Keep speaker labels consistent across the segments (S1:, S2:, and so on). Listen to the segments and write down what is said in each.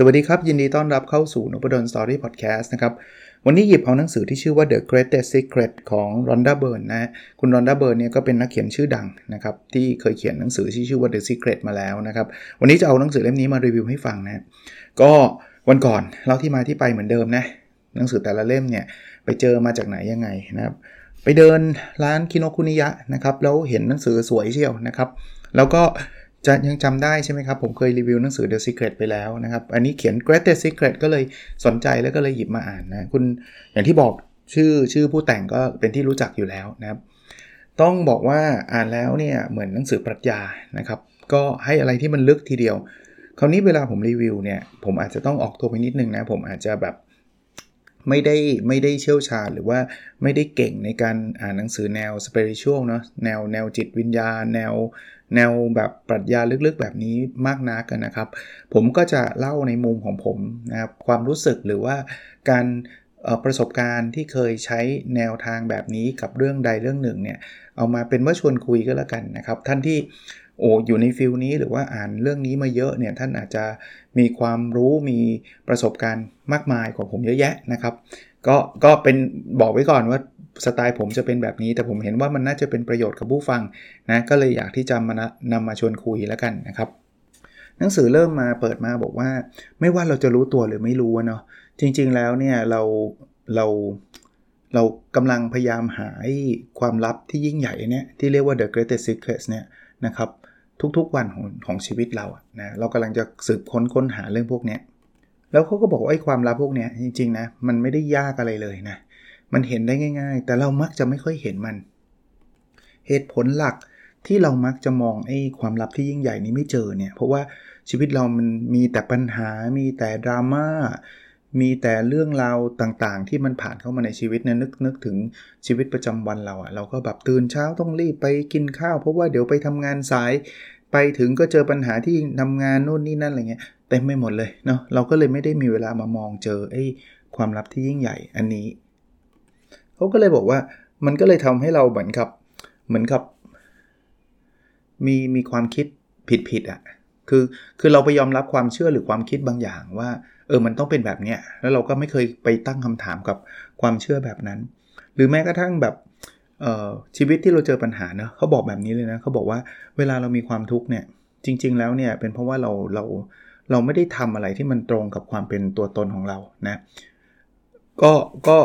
S1: สวัสดีครับ ยินดีต้อนรับเข้าสู่นพดลสตอรี่พอดแคสต์นะครับ วันนี้หยิบเอาหนังสือที่ชื่อว่า The Greatest Secret ของ Rhonda Byrne นะคุณรอนดาเบิร์นเนี่ยก็เป็นนักเขียนชื่อดังนะครับ ที่เคยเขียนหนังสือที่ชื่อว่า The Secret มาแล้วนะครับ วันนี้จะเอาหนังสือเล่มนี้มารีวิวให้ฟังนะก็วันก่อนเล่าที่มาที่ไปเหมือนเดิมนะหนังสือแต่ละเล่มเนี่ยไปเจอมาจากไหนยังไงนะครับไปเดินร้านคิโนคุนิยะนะครับแล้วเห็นหนังสือสวยเชียวนะครับ แล้วก็ จะยังจำได้ใช่ไหมครับ ผมเคยรีวิวหนังสือ The Secret ไปแล้วนะครับ อันนี้เขียน Greatest Secret ก็เลยสนใจแล้วก็เลยหยิบมาอ่านนะคุณอย่างที่บอกชื่อชื่อผู้แต่งก็เป็นที่รู้จักอยู่แล้วนะครับ ต้องบอกว่าอ่านแล้วเนี่ยเหมือนหนังสือปรัชญานะครับ ก็ให้อะไรที่มันลึกทีเดียว คราวนี้เวลาผมรีวิวเนี่ย ผมอาจจะต้องออกตัวไปนิดนึงนะ ผมอาจจะแบบไม่ได้ไม่ได้เชี่ยวชาญหรือว่าไม่ได้เก่งในการอ่านหนังสือแนวสเปริชวลเนาะแนวแนวจิตวิญญาณ แนว แนวแบบปรัชญาลึกๆแบบนี้มากนักกันนะครับ ผมก็จะเล่าในมุมของผมนะครับความรู้สึกหรือว่าการประสบการณ์ที่เคยใช้แนวทางแบบนี้กับเรื่องใดเรื่องหนึ่งเนี่ยเอามาเป็นว่าชวนคุยก็แล้วกันนะครับ ท่านที่โอ้อยู่ในฟิลนี้หรือว่าอ่านเรื่องนี้มาเยอะเนี่ยท่านอาจจะมีความรู้มีประสบการณ์มากมายกว่าผมเยอะแยะนะครับ ก็ก็เป็นบอกไว้ก่อนว่า สไตล์ผมจะเป็นแบบนี้ แต่ผมเห็นว่ามันน่าจะเป็นประโยชน์กับผู้ฟังนะก็เลยอยากที่จะมานำมาชวนคุยแล้วกันนะครับหนังสือเริ่มมาเปิดมาบอกว่า ไม่ว่าเราจะรู้ตัวหรือไม่รู้เนาะจริง ๆแล้วเนี่ยเราเราเรากำลังพยายามหาความลับที่ยิ่งใหญ่เนี่ยที่เรียกว่า the greatest secrets เนี่ยนะครับทุกๆวันของของชีวิตเรานะเรากำลังจะสืบค้นค้นหาเรื่องพวกนี้แล้วเขาก็บอกว่าไอ้ความลับพวกนี้จริงๆนะมันไม่ได้ยากอะไรเลยนะ มันเห็นได้ง่าย ๆ แต่เรามักจะไม่ค่อยเห็นมัน เหตุผลหลักที่เรามักจะมองไอ้ความลับที่ยิ่งใหญ่นี้ไม่เจอเนี่ย เพราะว่าชีวิตเรามันมีแต่ปัญหา มีแต่ดราม่า มีแต่เรื่องราวต่างๆ ที่มันผ่านเข้ามาในชีวิตเนะนึกนึกถึงชีวิตประจำวันเราอะเราก็แบบตื่นเช้าต้องรีบไปกินข้าว เพราะว่าเดี๋ยวไปทำงานสาย ไปถึงก็เจอปัญหาที่ทำงานนู่นนี่นั่นอะไรเงี้ยเต็มไม่หมดเลยเนาะ เราก็เลยไม่ได้มีเวลามามองเจอไอ้ความลับที่ยิ่งใหญ่อันนี้ เขาก็เลยบอกว่ามันก็เลยทำให้เราเหมือนกับเหมือนกับ มีมีความคิดผิดผิดอะ่ะคือคือเราไปยอมรับความเชื่อหรือความคิดบางอย่างว่า เออมันต้องเป็นแบบเนี้ยแล้วเราก็ไม่เคยไปตั้งคำถามกับความเชื่อแบบนั้น หรือแม้กระทั่งแบบชีวิตที่เราเจอปัญหาเนะเขาบอกแบบนี้เลยนะเขาบอกว่าเวลาเรามีความทุกข์เนี่ยจริง ๆ แล้วเนี่ยเป็นเพราะว่าเราเราเราไม่ได้ทำอะไรที่มันตรงกับความเป็นตัวตนของเรานะก็ก็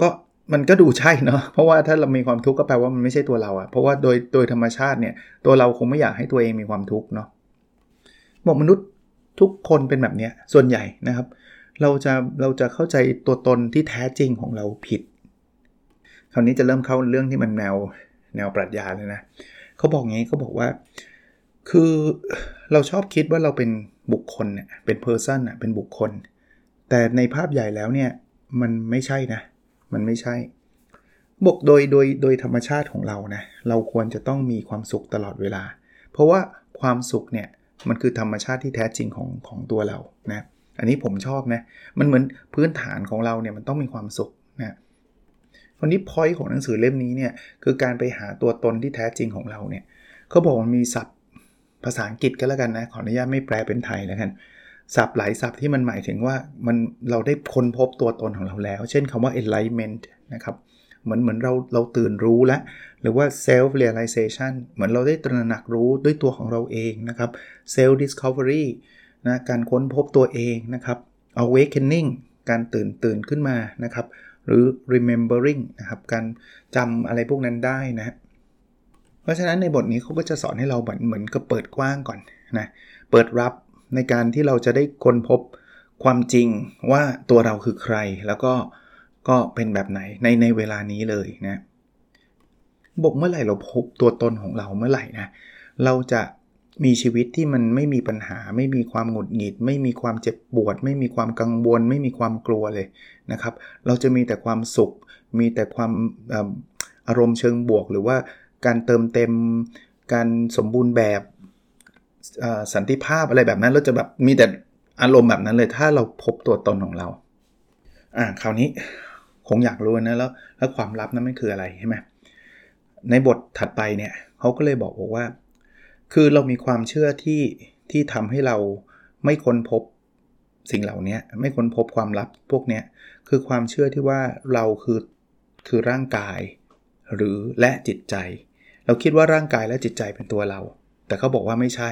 S1: ก็ มันก็ดูใช่เนาะเพราะว่าถ้าเรามีความทุกข์ก็แปลว่ามันไม่ใช่ตัวเราอะเพราะว่าโดยโดยธรรมชาติเนี่ยตัวเราคงไม่อยากให้ตัวเองมีความทุกข์เนาะบอกมนุษย์ทุกคนเป็นแบบนี้ส่วนใหญ่นะครับ เราจะเราจะเข้าใจตัวตนที่แท้จริงของเราผิด คราวนี้จะเริ่มเข้าเรื่องที่มันแนวแนวปรัชญาเลยนะเขาบอกงี้เขาบอกว่า คือเราชอบคิดว่าเราเป็นบุคคลเนี่ยเป็น person อะเป็นบุคคล แต่ในภาพใหญ่แล้วเนี่ยมันไม่ใช่นะ มันไม่ใช่บอกโดยโดยโดยธรรมชาติของเรานะเราควรจะต้องมีความสุขตลอดเวลา เพราะว่าความสุขเนี่ยมันคือธรรมชาติที่แท้จริงของของตัวเรานะอันนี้ผมชอบนะมันเหมือนพื้นฐานของเราเนี่ยมันต้องมีความสุขนะวันนี้พอยต์ของหนังสือเล่มนี้เนี่ยคือการไปหาตัวตนที่แท้จริงของเราเนี่ยเขาบอกมันมีศัพท์ภาษาอังกฤษก็แล้วกันนะขออนุญาตไม่แปลเป็นไทยแล้วกัน ศัพท์หลายศัพท์ที่มันหมายถึงว่ามันเราได้ค้นพบตัวตนของเราแล้ว เช่นคำว่า enlightenment นะครับเหมือนเหมือนเราเราตื่นรู้แล้ว หรือว่า self realization เหมือนเราได้ตระหนักรู้ด้วยตัวของเราเองนะครับ self discovery นะการค้นพบตัวเองนะครับ awakening การตื่นตื่นขึ้นมานะครับ หรือ remembering นะครับการจำอะไรพวกนั้นได้นะเพราะฉะนั้นในบทนี้เขาก็จะสอนให้เราเหมือนเหมือนกับเปิดกว้างก่อนนะเปิดรับ ในการที่เราจะได้ค้นพบความจริงว่าตัวเราคือใคร แล้วก็ก็เป็นแบบไหนในในเวลานี้เลยนะบอกเมื่อไหร่เราพบตัวตนของเราเมื่อไหร่นะเราจะมีชีวิตที่มันไม่มีปัญหา ไม่มีความหงุดหงิด ไม่มีความเจ็บปวด ไม่มีความกังวล ไม่มีความกลัวเลยนะครับ เราจะมีแต่ความสุข มีแต่ความอารมณ์เชิงบวก หรือว่าการเติมเต็ม การสมบูรณ์แบบ สันติภาพอะไรแบบนั้นเราจะแบบมีแต่อารมณ์แบบนั้นเลย ถ้าเราพบตัวตนของเรา อ่าคราวนี้คงอยากรู้นะแล้วแล้วความลับนั้นมันคืออะไรใช่ไหมในบทถัดไปเนี่ยเขาก็เลยบอกบอกว่า คือเรามีความเชื่อที่ที่ทำให้เราไม่ค้นพบสิ่งเหล่านี้ไม่ค้นพบความลับพวกนี้คือความเชื่อที่ว่าเราคือคือร่างกาย หรือและจิตใจ เราคิดว่าร่างกายและจิตใจเป็นตัวเรา แต่เขาบอกว่าไม่ใช่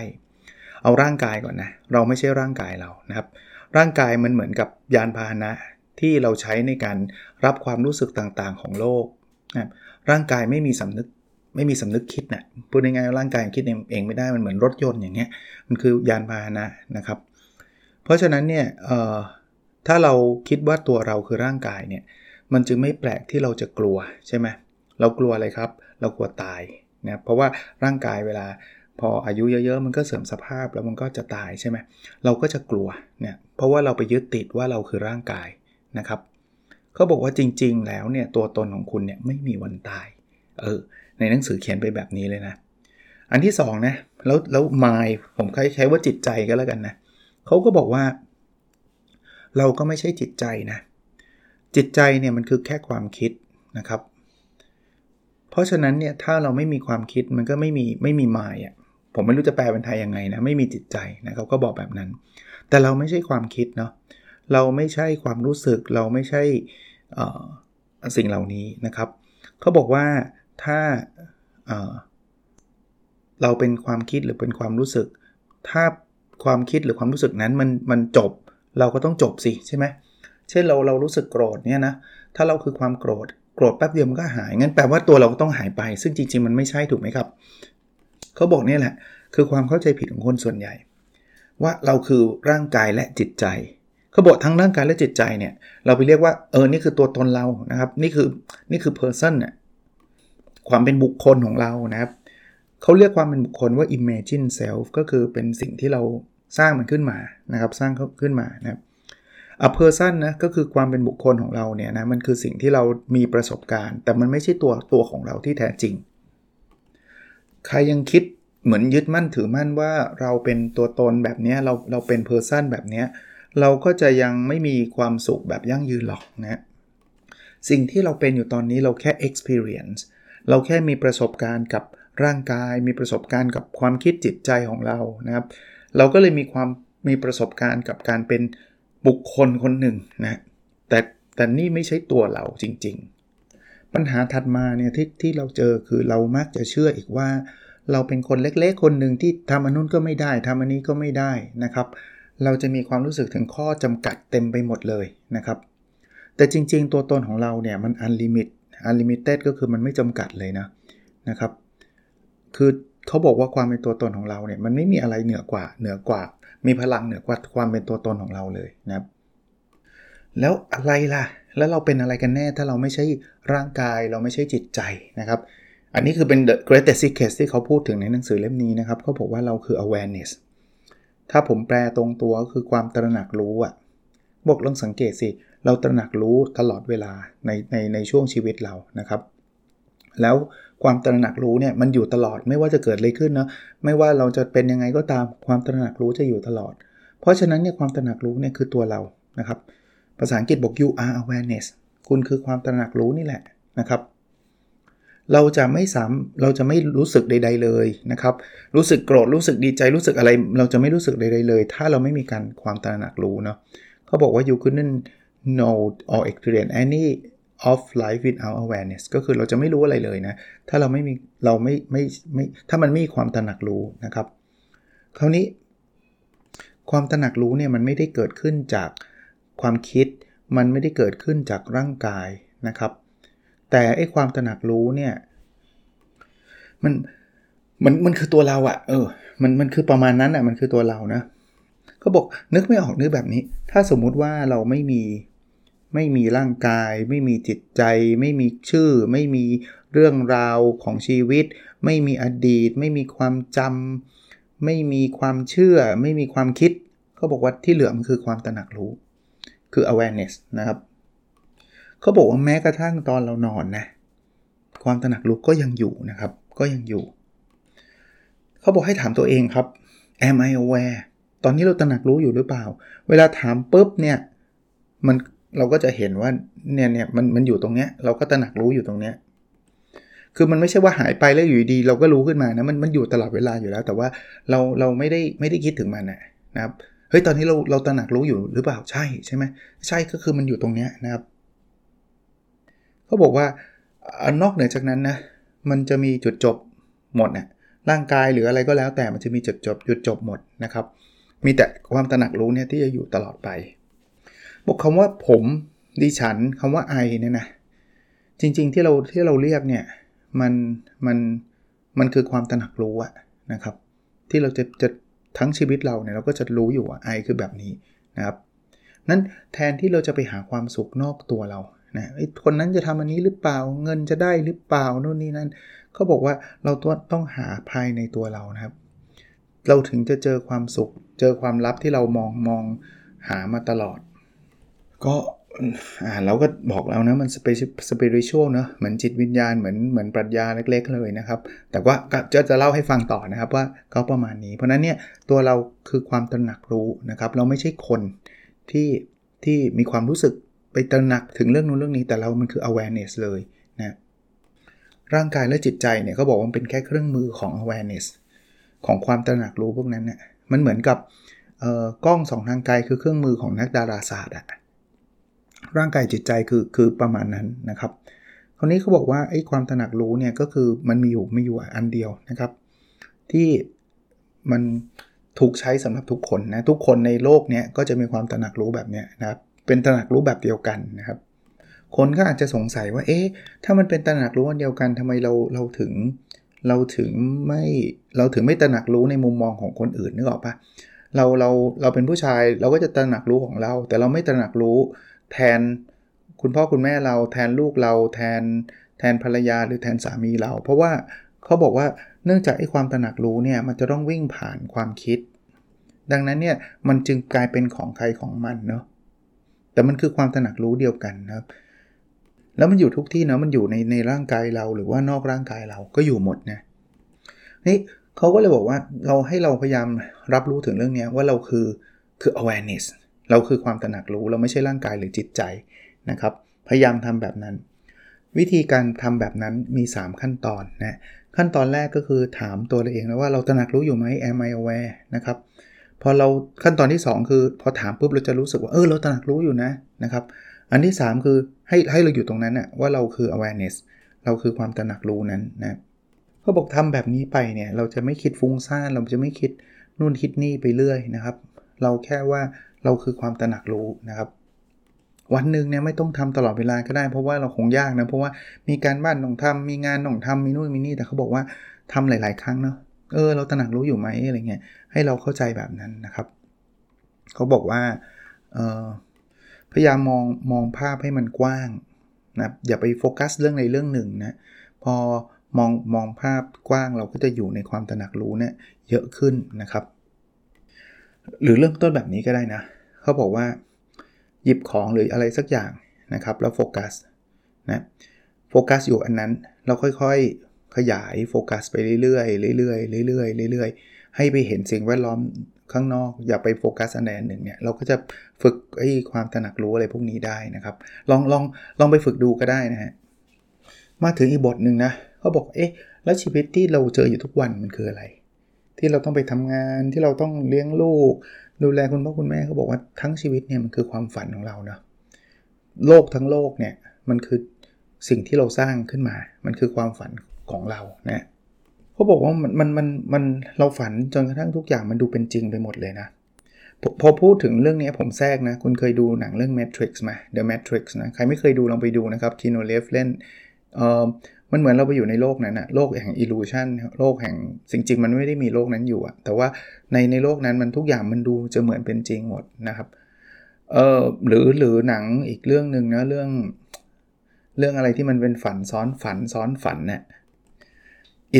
S1: เอาร่างกายก่อนนะ เราไม่ใช่ร่างกายเรานะครับ ร่างกายมันเหมือนกับยานพาหนะที่เราใช้ในการรับความรู้สึกต่างๆ ของโลกนะร่างกายไม่มีสำนึกไม่มีสำนึกคิดนะพูดง่ายๆร่างกายคิดเองไม่ได้มันเหมือนรถยนต์อย่างเงี้ยมันคือยานพาหนะนะครับ เพราะฉะนั้นเนี่ยถ้าเราคิดว่าตัวเราคือร่างกายเนี่ยมันจึงไม่แปลกที่เราจะกลัวใช่ไหมเรากลัวอะไรครับ เรากลัวตายนะเพราะว่าร่างกายเวลา พออายุเยอะๆ มันก็เสื่อมสภาพแล้วมันก็จะตายใช่ไหมเราก็จะกลัวเนี่ยเพราะว่าเราไปยึดติดว่าเราคือร่างกายนะครับเขาบอกว่าจริงๆ แล้วเนี่ยตัวตนของคุณเนี่ยไม่มีวันตายเออในหนังสือเขียนไปแบบนี้เลยนะ อันที่2นะแล้วแล้วมายผมใช้ว่าจิตใจก็แล้วกันนะเขาก็บอกว่า เราก็ไม่ใช่จิตใจนะจิตใจเนี่ยมันคือแค่ความคิดนะครับ เพราะฉะนั้นเนี่ยถ้าเราไม่มีความคิดมันก็ไม่มีไม่มีมายอะ ผมไม่รู้จะแปลเป็นไทยยังไงนะ ไม่มีจิตใจนะเขาก็บอกแบบนั้น แต่เราไม่ใช่ความคิดเนาะ เราไม่ใช่ความรู้สึก เราไม่ใช่สิ่งเหล่านี้นะครับ เขาบอกว่าถ้าเราเป็นความคิดหรือเป็นความรู้สึก ถ้าความคิดหรือความรู้สึกนั้นมันมันจบ เราก็ต้องจบสิใช่ไหมเช่นเราเรารู้สึกโกรธเนี่ยนะ ถ้าเราคือความโกรธ โกรธแป๊บเดียวมันก็หาย งั้นแปลว่าตัวเราก็ต้องหายไป ซึ่งจริงๆ มันไม่ใช่ถูกไหมครับ เขาบอกนี่แหละ คือความเข้าใจผิดของคนส่วนใหญ่ ว่าเราคือร่างกายและจิตใจเขาบอกทั้งร่างกายและจิตใจเนี่ย เราไปเรียกว่าเออนี่คือตัวตนเรานะครับ นี่คือนี่คือ person น่ยความเป็นบุคคลของเรานะครับเขาเรียกความเป็นบุคคลว่า imagine self ก็คือเป็นสิ่งที่เราสร้างมันขึ้นมานะครับ สร้างขึ้นมานะครับ a person นะก็คือความเป็นบุคคลของเราเนี่ยนะมันคือสิ่งที่เรามีประสบการณ์ แต่มันไม่ใช่ตัวตัวของเราที่แท้จริง ใครยังคิดเหมือนยึดมั่นถือมั่นว่าเราเป็นตัวตนแบบนี้เราเราเป็น person แบบนี้เราก็จะยังไม่มีความสุขแบบยั่งยืนหรอกนะสิ่งที่เราเป็นอยู่ตอนนี้เราแค่ experience เราแค่มีประสบการณ์กับร่างกาย มีประสบการณ์กับความคิดจิตใจของเรานะครับ เราก็เลยมีความมีประสบการณ์กับการเป็นบุคคลคนหนึ่งนะแต่แต่นี่ไม่ใช่ตัวเราจริง ๆ ปัญหาถัดมาเนี่ยที่ที่เราเจอคือเรามักจะเชื่ออีกว่า เราเป็นคนเล็กๆ คนหนึ่งที่ทำอันนู้นก็ไม่ได้ทำอันนี้ก็ไม่ได้นะครับ เราจะมีความรู้สึกถึงข้อจำกัดเต็มไปหมดเลยนะครับ แต่จริงๆ ตัวตนของเราเนี่ยมันอันลิมิต unlimited ก็คือมันไม่จำกัดเลยนะนะครับ คือเขาบอกว่าความเป็นตัวตนของเราเนี่ยมันไม่มีอะไรเหนือกว่าเหนือกว่า มีพลังเหนือกว่าความเป็นตัวตนของเราเลยนะครับ แล้วอะไรล่ะ แล้วเราเป็นอะไรกันแน่ถ้าเราไม่ใช่ร่างกายเราไม่ใช่จิตใจนะครับ อันนี้คือเป็น the greatest secret ที่เขาพูดถึงในหนังสือเล่มนี้นะครับเขาบอกว่าเราคือ awareness ถ้าผมแปลตรงตัวก็คือความตระหนักรู้อะบอกลองสังเกตสิเราตระหนักรู้ตลอดเวลาในในในช่วงชีวิตเรานะครับ แล้วความตระหนักรู้เนี่ยมันอยู่ตลอดไม่ว่าจะเกิดอะไรขึ้นเนาะไม่ว่าเราจะเป็นยังไงก็ตามความตระหนักรู้จะอยู่ตลอด เพราะฉะนั้นเนี่ยความตระหนักรู้เนี่ยคือตัวเรานะครับ ภาษาอังกฤษบอก you are awareness คุณคือความตระหนักรู้นี่แหละนะครับ เราจะไม่สามเราจะไม่รู้สึกใด ๆเลยนะครับ รู้สึกโกรธ รู้สึกดีใจ รู้สึกอะไร เราจะไม่รู้สึกใด ๆเลย ถ้าเราไม่มีการความตระหนักรู้เนาะเขาบอกว่า you couldn't know or experience any of life without awareness ก็คือเราจะไม่รู้อะไรเลยนะ ถ้าเราไม่มี เราไม่ไม่ไม่ ถ้ามันไม่มีความตระหนักรู้นะครับ คราวนี้ ความตระหนักรู้เนี่ยมันไม่ได้เกิดขึ้นจาก ความคิดมันไม่ได้เกิดขึ้นจากร่างกายนะครับ แต่ไอ้ความตระหนักรู้เนี่ยมันมันมันคือตัวเราอะเออมันมันคือประมาณนั้นอะมันคือตัวเรานะเขาบอกนึกไม่ออกนึกแบบนี้ ถ้าสมมุติว่าเราไม่มีไม่มีร่างกาย ไม่มีจิตใจ ไม่มีชื่อ ไม่มีเรื่องราวของชีวิต ไม่มีอดีต ไม่มีความจำไม่มีความเชื่อ ไม่มีความคิดเขาบอกว่าที่เหลือมันคือความตระหนักรู้ คือ awareness นะครับเขาบอกว่าแม้กระทั่งตอนเรานอนนะความตระหนักรู้ก็ยังอยู่นะครับ ก็ยังอยู่ เขาบอกให้ถามตัวเองครับ am I aware ตอนนี้เราตระหนักรู้อยู่หรือเปล่า เวลาถามปุ๊บเนี่ยมันเราก็จะเห็นว่าเนี่ยเนี่ยมันมันอยู่ตรงเนี้ยเราก็ตระหนักรู้อยู่ตรงเนี้ยคือมันไม่ใช่ว่าหายไปแล้วอยู่ดีเราก็รู้ขึ้นมานะมันมันอยู่ตลอดเวลาอยู่แล้ว แต่ว่าเราเราไม่ได้ไม่ได้คิดถึงมันนะครับ เฮ้ยตอนนี้เราเราตระหนักรู้อยู่หรือเปล่าใช่ใช่ไหมใช่ก็คือมันอยู่ตรงเนี้ยนะครับเขาบอกว่านอกเหนือจากนั้นนะมันจะมีจุดจบหมดนะร่างกายหรืออะไรก็แล้วแต่มันจะมีจุดจบจุดจบหมดนะครับ มีแต่ความตระหนักรู้เนี่ยที่จะอยู่ตลอดไปบอกคำว่าผมดิฉันคำว่าไอเนี่ยนะจริงๆที่เราที่เราเรียกเนี่ยมันมันมันคือความตระหนักรู้อะนะครับ ที่เราจะจะ ทั้งชีวิตเราเนี่ยเราก็จะรู้อยู่ว่าไอคือแบบนี้นะครับนั้นแทนที่เราจะไปหาความสุขนอกตัวเรานะคนนั้นจะทำอันนี้หรือเปล่าเงินจะได้หรือเปล่าโน่นนี่นั่นเขาบอกว่าเราต้องหาภายในตัวเรานะครับ เราถึงจะเจอความสุข เจอความลับที่เรามองมองหามาตลอด ก็ อ่าเราก็บอกแล้วนะมันสเปสเปริชวลเนะเหมือนจิตวิญญาณเหมือนเหมือนปรัชญาเล็ก ๆ เลยนะครับ แต่ว่าจะจะเล่าให้ฟังต่อนะครับว่าเขาประมาณนี้ เพราะนั้นเนี่ยตัวเราคือความตระหนักรู้นะครับ เราไม่ใช่คนที่ที่มีความรู้สึกไปตระหนักถึงเรื่องนู้นเรื่องนี้แต่เรามันคือ awareness เลยนะร่างกายและจิตใจเนี่ยเขาบอกว่าเป็นแค่เครื่องมือของ awareness ของความตระหนักรู้พวกนั้นเนี่ยมันเหมือนกับกล้องสองทางไกลคือเครื่องมือของนักดาราศาสตร์อะ ร่างกายจิตใจคือคือประมาณนั้นนะครับ คราวนี้เขาบอกว่าไอ้ความตระหนักรู้เนี่ยก็คือมันมีอยู่ไม่อยู่อันเดียวนะครับ ที่มันถูกใช้สำหรับทุกคนนะทุกคนในโลกเนี้ยก็จะมีความตระหนักรู้แบบเนี้ยนะครับเป็นตระหนักรู้แบบเดียวกันนะครับ คนก็อาจจะสงสัยว่าเอ๊ะถ้ามันเป็นตระหนักรู้อันเดียวกันทำไมเราเราถึงเราถึงไม่เราถึงไม่ตระหนักรู้ในมุมมองของคนอื่นนึกออกปะเราเราเราเป็นผู้ชายเราก็จะตระหนักรู้ของเรา แต่เราไม่ตระหนักรู้ แทนคุณพ่อคุณแม่เราแทนลูกเราแทนแทนภรรยาหรือแทนสามีเรา เพราะว่าเขาบอกว่าเนื่องจากไอ้ความตระหนักรู้เนี่ยมันจะต้องวิ่งผ่านความคิด ดังนั้นเนี่ยมันจึงกลายเป็นของใครของมันเนาะแต่มันคือความตระหนักรู้เดียวกันนะครับ แล้วมันอยู่ทุกที่นะมันอยู่ในในร่างกายเราหรือว่านอกร่างกายเราก็อยู่หมดนะนี่เขาก็เลยบอกว่าเราให้เราพยายามรับรู้ถึงเรื่องนี้ว่าเราคือคือ awareness เราคือความตระหนักรู้เราไม่ใช่ร่างกายหรือจิตใจนะครับ พยายามทำแบบนั้น วิธีการทำแบบนั้นมี 3 ขั้นตอนนะขั้นตอนแรกก็คือถามตัวเราเองนะว่าเราตระหนักรู้อยู่ไหม am I aware นะครับพอเราขั้นตอนที่ 2 คือ พอถามปุ๊บเราจะรู้สึกว่าเออเราตระหนักรู้อยู่นะนะครับ อันที่ 3 คือให้ให้เราอยู่ตรงนั้นนะว่าเราคือ awareness เราคือความตระหนักรู้นั้นนะเขาบอกทำแบบนี้ไปเนี่ยเราจะไม่คิดฟุ้งซ่านเราจะไม่คิดนู่นคิดนี่ไปเรื่อยนะครับ เราแค่ว่า เราคือความตระหนักรู้นะครับวันหนึ่งเนี่ยไม่ต้องทำตลอดเวลาก็ได้ เพราะว่าเราคงยากนะ เพราะว่ามีการบ้านต้องทำมีงานต้องทำมีนู่นมีนี่แต่เขาบอกว่าทำหลาย ๆ ครั้งเนาะเออเราตระหนักรู้อยู่ไหมอะไรเงี้ยให้เราเข้าใจแบบนั้นนะครับ เขาบอกว่าเออพยายามมองมองภาพให้มันกว้างนะอย่าไปโฟกัสเรื่องในเรื่องหนึ่งนะพอมองมองภาพกว้างเราก็จะอยู่ในความตระหนักรู้เนี่ยเยอะขึ้นนะครับ หรือเริ่มต้นแบบนี้ก็ได้นะ เขาบอกว่า หยิบของหรืออะไรสักอย่างนะครับ แล้วโฟกัสนะโฟกัสอยู่อันนั้นเราค่อยๆขยายโฟกัสไปเรื่อยๆเรื่อยๆเรื่อยๆเรื่อยๆให้ไปเห็นสิ่งแวดล้อมข้างนอกอย่าไปโฟกัสอันใดหนึ่งเนี่ยเราก็จะฝึกไอ้ความตระหนักรู้อะไรพวกนี้ได้นะครับ ลองลองลองไปฝึกดูก็ได้นะฮะมาถึงอีกบทหนึ่งนะเขาบอกเอ๊ะแล้วชีวิตที่เราเจออยู่ทุกวันมันคืออะไร ที่เราต้องไปทำงานที่เราต้องเลี้ยงลูก ดูแลคุณพ่อคุณแม่เขาบอกว่าทั้งชีวิตเนี่ยมันคือความฝันของเราเนาะโลกทั้งโลกเนี่ยมันคือสิ่งที่เราสร้างขึ้นมา มันคือความฝันของเรานะเขาบอกว่ามันมันมันมันเราฝันจนกระทั่งทุกอย่างมันดูเป็นจริงไปหมดเลยนะพอพูดถึงเรื่องนี้ผมแทรกนะ คุณเคยดูหนังเรื่อง Matrix ไหม The Matrix นะ ใครไม่เคยดูลองไปดูนะครับคีโนเลฟเล่นเอ่อ มันเหมือนเราไปอยู่ในโลกนั้นอะโลกแห่งอิลูชันโลกแห่งสิ่งจริงมันไม่ได้มีโลกนั้นอยู่อะแต่ว่าในในโลกนั้นมันทุกอย่างมันดูจะเหมือนเป็นจริงหมดนะครับเออหรือหรือหนังอีกเรื่องหนึ่งนะเรื่อง เรื่องอะไรที่มันเป็นฝันซ้อนฝันซ้อนฝันเนี่ย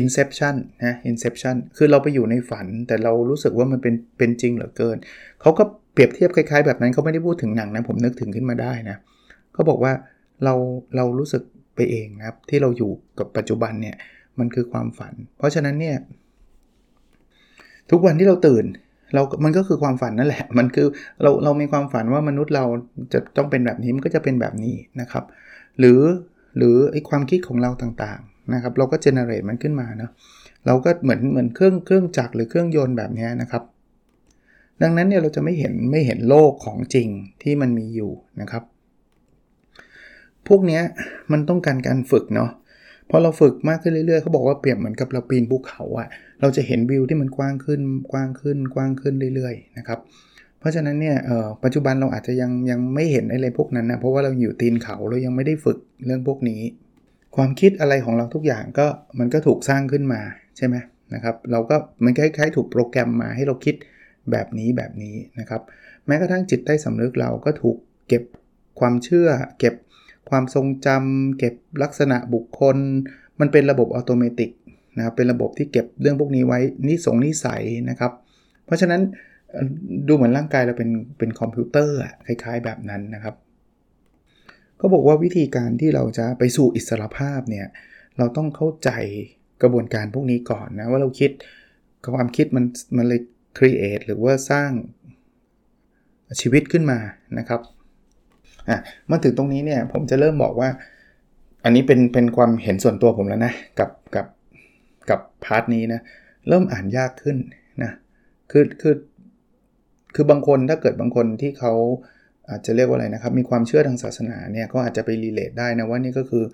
S1: Inception นะ Inception คือเราไปอยู่ในฝันแต่เรารู้สึกว่ามันเป็นเป็นจริงเหลือเกิน เขาก็เปรียบเทียบคล้ายๆ แบบนั้นเขาไม่ได้พูดถึงหนังนะ ผมนึกถึงขึ้นมาได้นะเขาบอกว่าเราเรารู้สึก ไปเองนะครับ ที่เราอยู่กับปัจจุบันเนี่ยมันคือความฝัน เพราะฉะนั้นเนี่ยทุกวันที่เราตื่นเรา มันก็คือความฝันนั่นแหละ มันคือเราเรามีความฝันว่ามนุษย์เราจะต้องเป็นแบบนี้มันก็จะเป็นแบบนี้นะครับ หรือหรือไอความคิดของเราต่างๆนะครับ เราก็เจเนเรตมันขึ้นมาเนาะเราก็เหมือนเหมือนเครื่องเครื่องจักรหรือเครื่องยนต์แบบนี้นะครับ ดังนั้นเนี่ยเราจะไม่เห็นไม่เห็นโลกของจริงที่มันมีอยู่นะครับ พวกนี้มันต้องการการฝึกเนาะพอเราฝึกมากขึ้นเรื่อยๆเขาบอกว่าเปรียบเหมือนกับเราปีนภูเขาอะเราจะเห็นวิวที่มันกว้างขึ้นกว้างขึ้นกว้างขึ้นเรื่อยๆนะครับเพราะฉะนั้นเนี่ยปัจจุบันเราอาจจะยังยังไม่เห็นอะไรพวกนั้นนะเพราะว่าเราอยู่ตีนเขาเรายังไม่ได้ฝึกเรื่องพวกนี้ ความคิดอะไรของเราทุกอย่างก็มันก็ถูกสร้างขึ้นมาใช่ไหมนะครับเราก็มันคล้ายๆถูกโปรแกรมมาให้เราคิดแบบนี้แบบนี้นะครับ แม้กระทั่งจิตใต้สำนึกเราก็ถูกเก็บความเชื่อ เก็บ ความทรงจำเก็บลักษณะบุคคล มันเป็นระบบอัตโนมัตินะครับเป็นระบบที่เก็บเรื่องพวกนี้ไว้นิสงนิสัยนะครับ เพราะฉะนั้นดูเหมือนร่างกายเราเป็นเป็นคอมพิวเตอร์คล้ายๆแบบนั้นนะครับก็บอกว่าวิธีการที่เราจะไปสู่อิสรภาพเนี่ยเราต้องเข้าใจกระบวนการพวกนี้ก่อนนะว่าเราคิดความคิดมันมันเลย create หรือว่าสร้างชีวิตขึ้นมานะครับ อะมาถึงตรงนี้เนี่ยผมจะเริ่มบอกว่า อันนี้เป็นเป็นความเห็นส่วนตัวผมแล้วนะ กับกับกับพาร์ทนี้นะ เริ่มอ่านยากขึ้นนะคือคือคือบางคนถ้าเกิดบางคนที่เขาอาจจะเรียกว่าอะไรนะครับ มีความเชื่อทางศาสนาเนี่ยก็อาจจะไปรีเลทได้นะว่านี่ก็คือ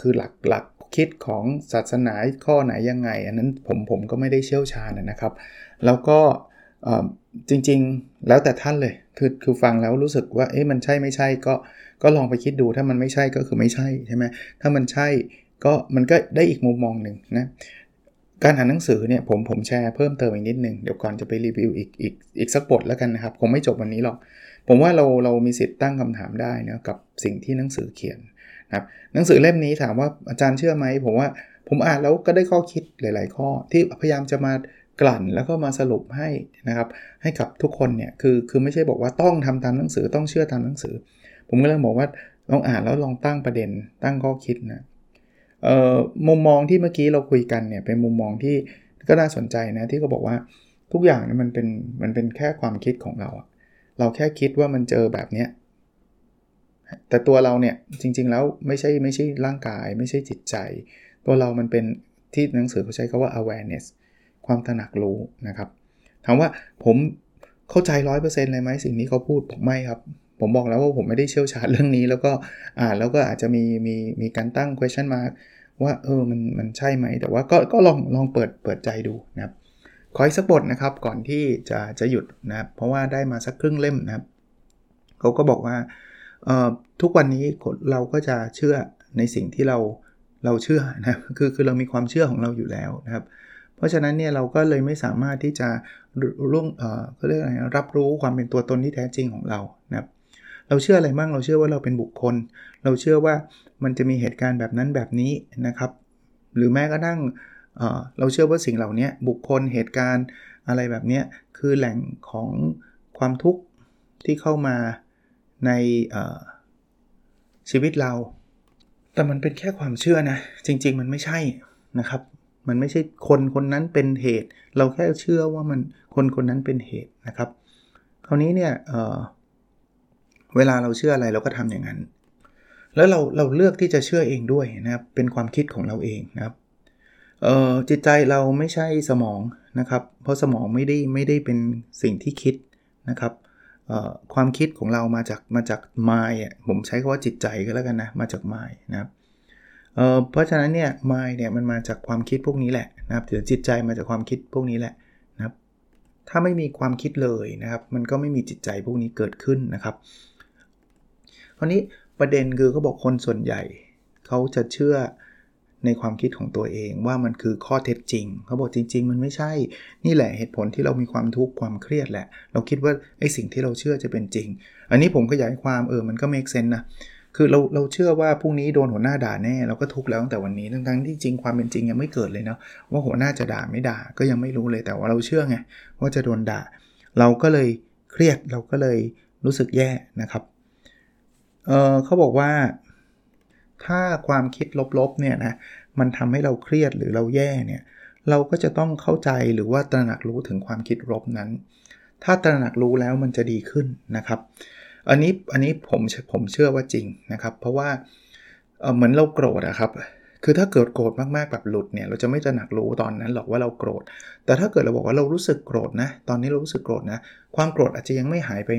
S1: คือหลักหลักคิดของศาสนาข้อไหนยังไง อันนั้นผมผมก็ไม่ได้เชี่ยวชาญนะครับ แล้วก็ จริงๆ แล้วแต่ท่านเลย คือคือฟังแล้วรู้สึกว่าเอ๊ะมันใช่ไม่ใช่ก็ก็ลองไปคิดดูถ้ามันไม่ใช่ก็คือไม่ใช่ใช่ไหมถ้ามันใช่ก็มันก็ได้อีกมุมมองหนึ่งนะการอ่านหนังสือเนี่ยผมผมแชร์เพิ่มเติมอีกนิดนึงเดี๋ยวก่อนจะไปรีวิวอีกอีกอีกสักบทแล้วกันนะครับ คงไม่จบวันนี้หรอก ผมว่าเราเรามีสิทธิ์ตั้งคำถามได้นะกับสิ่งที่หนังสือเขียนนะครับหนังสือเล่มนี้ถามว่าอาจารย์เชื่อไหมผมว่าผมอ่านแล้วก็ได้ข้อคิดหลาย ๆ ข้อที่พยายามจะมา กลั่นแล้วก็มาสรุปให้นะครับให้กับทุกคนเนี่ยคือคือไม่ใช่บอกว่าต้องทำตามหนังสือต้องเชื่อตามหนังสือ ผมก็เลยบอกว่าลองอ่านแล้วลองตั้งประเด็น ตั้งข้อคิดนะมุมมองที่เมื่อกี้เราคุยกันเนี่ยเป็นมุมมองที่ก็น่าสนใจนะที่เขาบอกว่าทุกอย่างนี่มันเป็นมันเป็นแค่ความคิดของเรา เราแค่คิดว่ามันเจอแบบเนี้ยแต่ตัวเราเนี่ยจริงๆแล้วไม่ใช่ไม่ใช่ร่างกาย ไม่ใช่จิตใจ ตัวเรามันเป็นที่หนังสือเขาใช้คาว่า awareness ความตระหนักรู้นะครับถามว่าผมเข้าใจร้อยเปอร์เซ็นต์เลยไหมสิ่งนี้เขาพูดผมไม่ครับ ผมบอกแล้วว่าผมไม่ได้เชี่ยวชาญเรื่องนี้ แล้วก็อ่านแล้วก็อาจจะมีมีมีการตั้ง question mark ว่าเออมันมันใช่ไหม แต่ว่าก็ก็ลองลองเปิดเปิดใจดูนะครับขออีกสักบทนะครับก่อนที่จะจะหยุดนะครับเพราะว่าได้มาสักครึ่งเล่มนะครับเขาก็บอกว่าเอ่อทุกวันนี้เราก็จะเชื่อในสิ่งที่เราเราเชื่อนะคือคือเรามีความเชื่อของเราอยู่แล้วนะครับ เพราะฉะนั้นเนี่ยเราก็เลยไม่สามารถที่จะร่วงเอ่อเขาเรียกอะไรรับรู้ความเป็นตัวตนที่แท้จริงของเรานะครับเราเชื่ออะไรบ้างเราเชื่อว่าเราเป็นบุคคล เราเชื่อว่ามันจะมีเหตุการณ์แบบนั้นแบบนี้นะครับ หรือแม้กระทั่งเเราเชื่อว่าสิ่งเหล่านี้บุคคลเหตุการณ์อะไรแบบนี้คือแหล่งของความทุกข์ที่เข้ามาในชีวิตเรา แต่มันเป็นแค่ความเชื่อนะ จริง ๆ มันไม่ใช่นะครับ มันไม่ใช่คนคนนั้นเป็นเหตุ เราแค่เชื่อว่ามันคนคนนั้นเป็นเหตุนะครับ คราวนี้เนี่ยเเวลาเราเชื่ออะไรเราก็ทำอย่างนั้น แล้วเราเราเลือกที่จะเชื่อเองด้วยนะครับ เป็นความคิดของเราเองนะครับจิตใจเราไม่ใช่สมองนะครับ เพราะสมองไม่ได้ไม่ได้เป็นสิ่งที่คิดนะครับความคิดของเรามาจากมาจากมายผมใช้คำว่าจิตใจก็แล้วกันนะ มาจากมายนะครับ เพราะฉะนั้นเนี่ยมายเนี่ยมันมาจากความคิดพวกนี้แหละนะครับหรือจิตใจมาจากความคิดพวกนี้แหละนะครับ ถ้าไม่มีความคิดเลยนะครับ มันก็ไม่มีจิตใจพวกนี้เกิดขึ้นนะครับคราวนี้ประเด็นคือเขาบอกคนส่วนใหญ่เขาจะเชื่อในความคิดของตัวเองว่ามันคือข้อเท็จจริง เขาบอกจริง ๆ มันไม่ใช่ นี่แหละเหตุผลที่เรามีความทุกข์ความเครียดแหละ เราคิดว่าไอ้สิ่งที่เราเชื่อจะเป็นจริง อันนี้ผมขยายความเออมันก็เมกเซนนะ คือเราเราเชื่อว่าพรุ่งนี้โดนหัวหน้าด่าแน่เราก็ทุกข์แล้วตั้งแต่วันนี้ทั้งทั้งที่จริงความเป็นจริงยังไม่เกิดเลยเนาะว่าหัวหน้าจะด่าไม่ด่าก็ยังไม่รู้เลยแต่ว่าเราเชื่อไงว่าจะโดนด่า เราก็เลยเครียดเราก็เลยรู้สึกแย่นะครับเออเขาบอกว่า ถ้าความคิดลบๆเนี่ยนะมันทำให้เราเครียดหรือเราแย่เนี่ยเราก็จะต้องเข้าใจหรือว่าตระหนักรู้ถึงความคิดลบนั้น ถ้าตระหนักรู้แล้วมันจะดีขึ้นนะครับ อันนี้อันนี้ผมผมเชื่อว่าจริงนะครับ เพราะว่าเหมือนเราโกรธอะครับ คือถ้าเกิดโกรธมากๆแบบหลุดเนี่ยเราจะไม่ตระหนักรู้ตอนนั้นหรอกว่าเราโกรธ แต่ถ้าเกิดเราบอกว่าเรารู้สึกโกรธนะ ตอนนี้เรารู้สึกโกรธนะ ความโกรธอาจจะยังไม่หายไป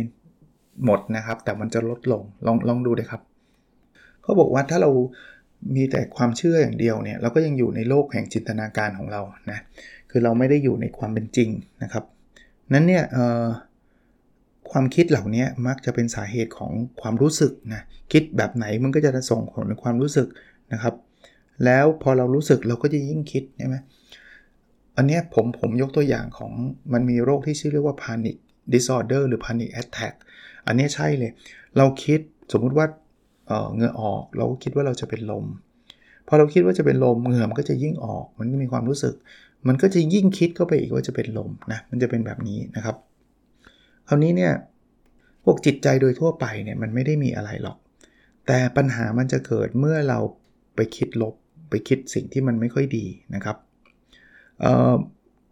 S1: หมดนะครับ แต่มันจะลดลงลองลองดูเลยครับเขาบอกว่าถ้าเรามีแต่ความเชื่ออย่างเดียวเนี่ยเราก็ยังอยู่ในโลกแห่งจินตนาการของเรานะคือเราไม่ได้อยู่ในความเป็นจริงนะครับ นั้นเนี่ย ความคิดเหล่านี้มักจะเป็นสาเหตุของความรู้สึกนะคิดแบบไหนมันก็จะส่งผลในความรู้สึกนะครับ แล้วพอเรารู้สึกเราก็จะยิ่งคิดใช่ไหมอันนี้ผมผมยกตัวอย่างของมันมีโรคที่ชื่อเรียกว่า panic disorder หรือ panic attack อันนี้ใช่เลย เราคิดสมมุติว่าเหงื่อออกเราก็คิดว่าเราจะเป็นลมพอเราคิดว่าจะเป็นลมเหงื่อมันก็จะยิ่งออก มันมีความรู้สึก มันก็จะยิ่งคิดเข้าไปอีกว่าจะเป็นลมนะมันจะเป็นแบบนี้นะครับ คราวนี้เนี่ยพวกจิตใจโดยทั่วไปเนี่ยมันไม่ได้มีอะไรหรอก แต่ปัญหามันจะเกิดเมื่อเราไปคิดลบ ไปคิดสิ่งที่มันไม่ค่อยดีนะครับ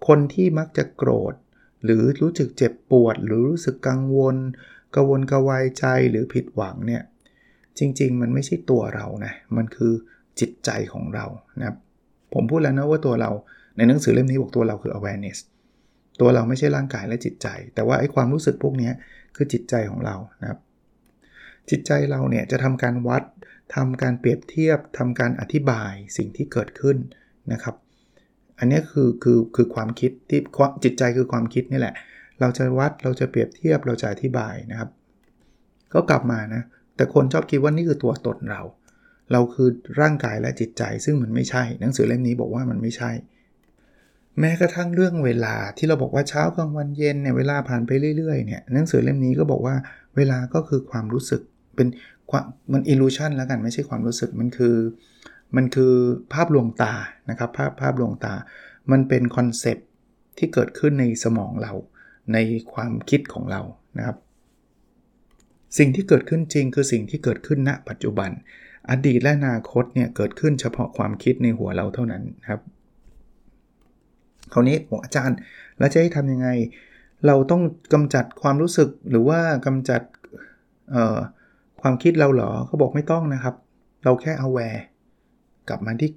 S1: คนที่มักจะโกรธ หรือรู้สึกเจ็บปวด หรือรู้สึกกังวลกังวนกวายใจหรือผิดหวังเนี่ยจริง ๆ มันไม่ใช่ตัวเรานะมันคือจิตใจของเรานะครับผมพูดแล้วนะว่าตัวเราในหนังสือเล่มนี้บอกตัวเราคือ awareness ตัวเราไม่ใช่ร่างกายและจิตใจ แต่ว่าไอ้ความรู้สึกพวกนี้คือจิตใจของเรานะครับ จิตใจเราเนี่ยจะทำการวัดทำการเปรียบเทียบทำการอธิบายสิ่งที่เกิดขึ้นนะครับ อันนี้คือคือคือความคิดที่จิตใจคือความคิดนี่แหละ เราจะวัดเราจะเปรียบเทียบเราจะอธิบายนะครับ ก็กลับมานะแต่คนชอบคิดว่านี่คือตัวตนเรา เราคือร่างกายและจิตใจซึ่งมันไม่ใช่ หนังสือเล่มนี้บอกว่ามันไม่ใช่ แม้กระทั่งเรื่องเวลาที่เราบอกว่าเช้ากลางวันเย็นเนี่ยเวลาผ่านไปเรื่อยๆเนี่ยหนังสือเล่มนี้ก็บอกว่าเวลาก็คือความรู้สึกเป็นความมันอิลูชันแล้วกันไม่ใช่ความรู้สึกมันคือ มันคือภาพลวงตานะครับภาพภาพลวงตา มันเป็นคอนเซปที่เกิดขึ้นในสมองเรา ในความคิดของเรานะครับสิ่งที่เกิดขึ้นจริงคือสิ่งที่เกิดขึ้นณ ปัจจุบัน อดีตและอนาคตเนี่ยเกิดขึ้นเฉพาะความคิดในหัวเราเท่านั้นครับ คราวนี้ผมอาจารย์ แล้วจะให้ทำยังไง เราต้องกำจัดความรู้สึกหรือว่ากำจัดความคิดเราเหรอเขาบอกไม่ต้องนะครับ เราแค่ aware กลับมาที่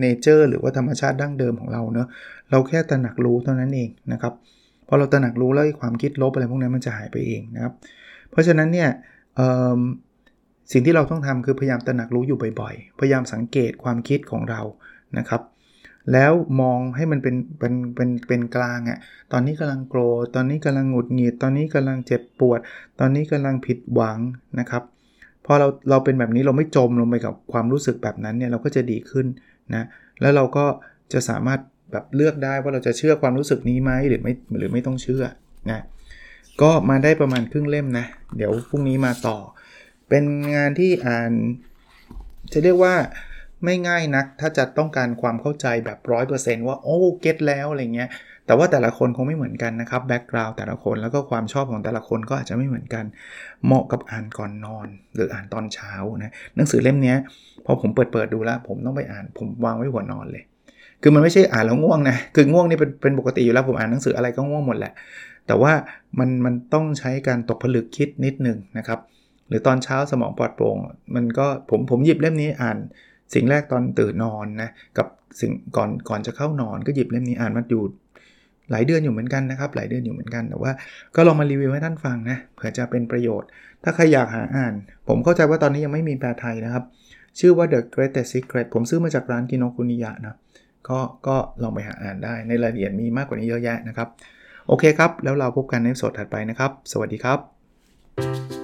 S1: เนเจอร์หรือว่าธรรมชาติดั้งเดิมของเราเนอะเราแค่ตระหนักรู้เท่านั้นเองนะครับพอเราตระหนักรู้แล้วความคิดลบอะไรพวกนั้นมันจะหายไปเองนะครับ เพราะฉะนั้นเนี่ยสิ่งที่เราต้องทำคือพยายามตระหนักรู้อยู่บ่อยๆ พยายามสังเกตความคิดของเรานะครับ แล้วมองให้มันเป็นเป็นเป็นเป็นกลางอะ่ะ ตอนนี้กำลังโกรธ ตอนนี้กำลังหงุดหงิด ตอนนี้กำลังเจ็บปวด ตอนนี้กำลังผิดหวังนะครับ พอเราเราเป็นแบบนี้เราไม่จมลงไปกับความรู้สึกแบบนั้นเนี่ยเราก็จะดีขึ้นนะ แล้วเราก็จะสามารถแบบเลือกได้ว่าเราจะเชื่อความรู้สึกนี้ไหมหรือไม่หรือไม่ต้องเชื่อนะ ก็มาได้ประมาณครึ่งเล่มนะ เดี๋ยวพรุ่งนี้มาต่อ เป็นงานที่อ่านจะเรียกว่า ไม่ง่ายนัก ถ้าจะต้องการความเข้าใจแบบ 100%ว่าโอ้เก็ตแล้วอะไรเงี้ยแต่ว่าแต่ละคนคงไม่เหมือนกันนะครับแบ็กกราวด์แต่ละคนแล้วก็ความชอบของแต่ละคนก็อาจจะไม่เหมือนกัน เหมาะกับอ่านก่อนนอน หรืออ่านตอนเช้านะหนังสือเล่มนี้พอผมเปิดเปิดดูแล้ว ผมต้องไปอ่านผมวางไว้หัวนอนเลย คือมันไม่ใช่อ่านแล้วง่วงนะคือง่วงนี่เป็นเป็นปกติอยู่แล้วผมอ่านหนังสืออะไรก็ง่วงหมดแหละ แต่ว่ามันมันต้องใช้การตกผลึกคิดนิดหนึ่งนะครับหรือตอนเช้าสมองปลอดโปร่งมันก็ผมผมหยิบเล่มนี้อ่าน สิ่งแรกตอนตื่นนอนนะกับสิ่งก่อนก่อนจะเข้านอนก็หยิบเล่มนี้อ่านมาอยู่หลายเดือนอยู่เหมือนกันนะครับ หลายเดือนอยู่เหมือนกันแต่ว่า ก็ลองมารีวิวให้ท่านฟังนะเผื่อจะเป็นประโยชน์ ถ้าใครอยากหาอ่าน ผมเข้าใจว่าตอนนี้ยังไม่มีแปลไทยนะครับ ชื่อว่า The Greatest Secret ผมซื้อมาจากร้านกินโนคุนิยะนะก็ก็ลองไปหาอ่านได้ในรายละเอียดมีมากกว่านี้เยอะแยะนะครับ โอเคครับ แล้วเราพบกันในสดถัดไปนะครับ สวัสดีครับ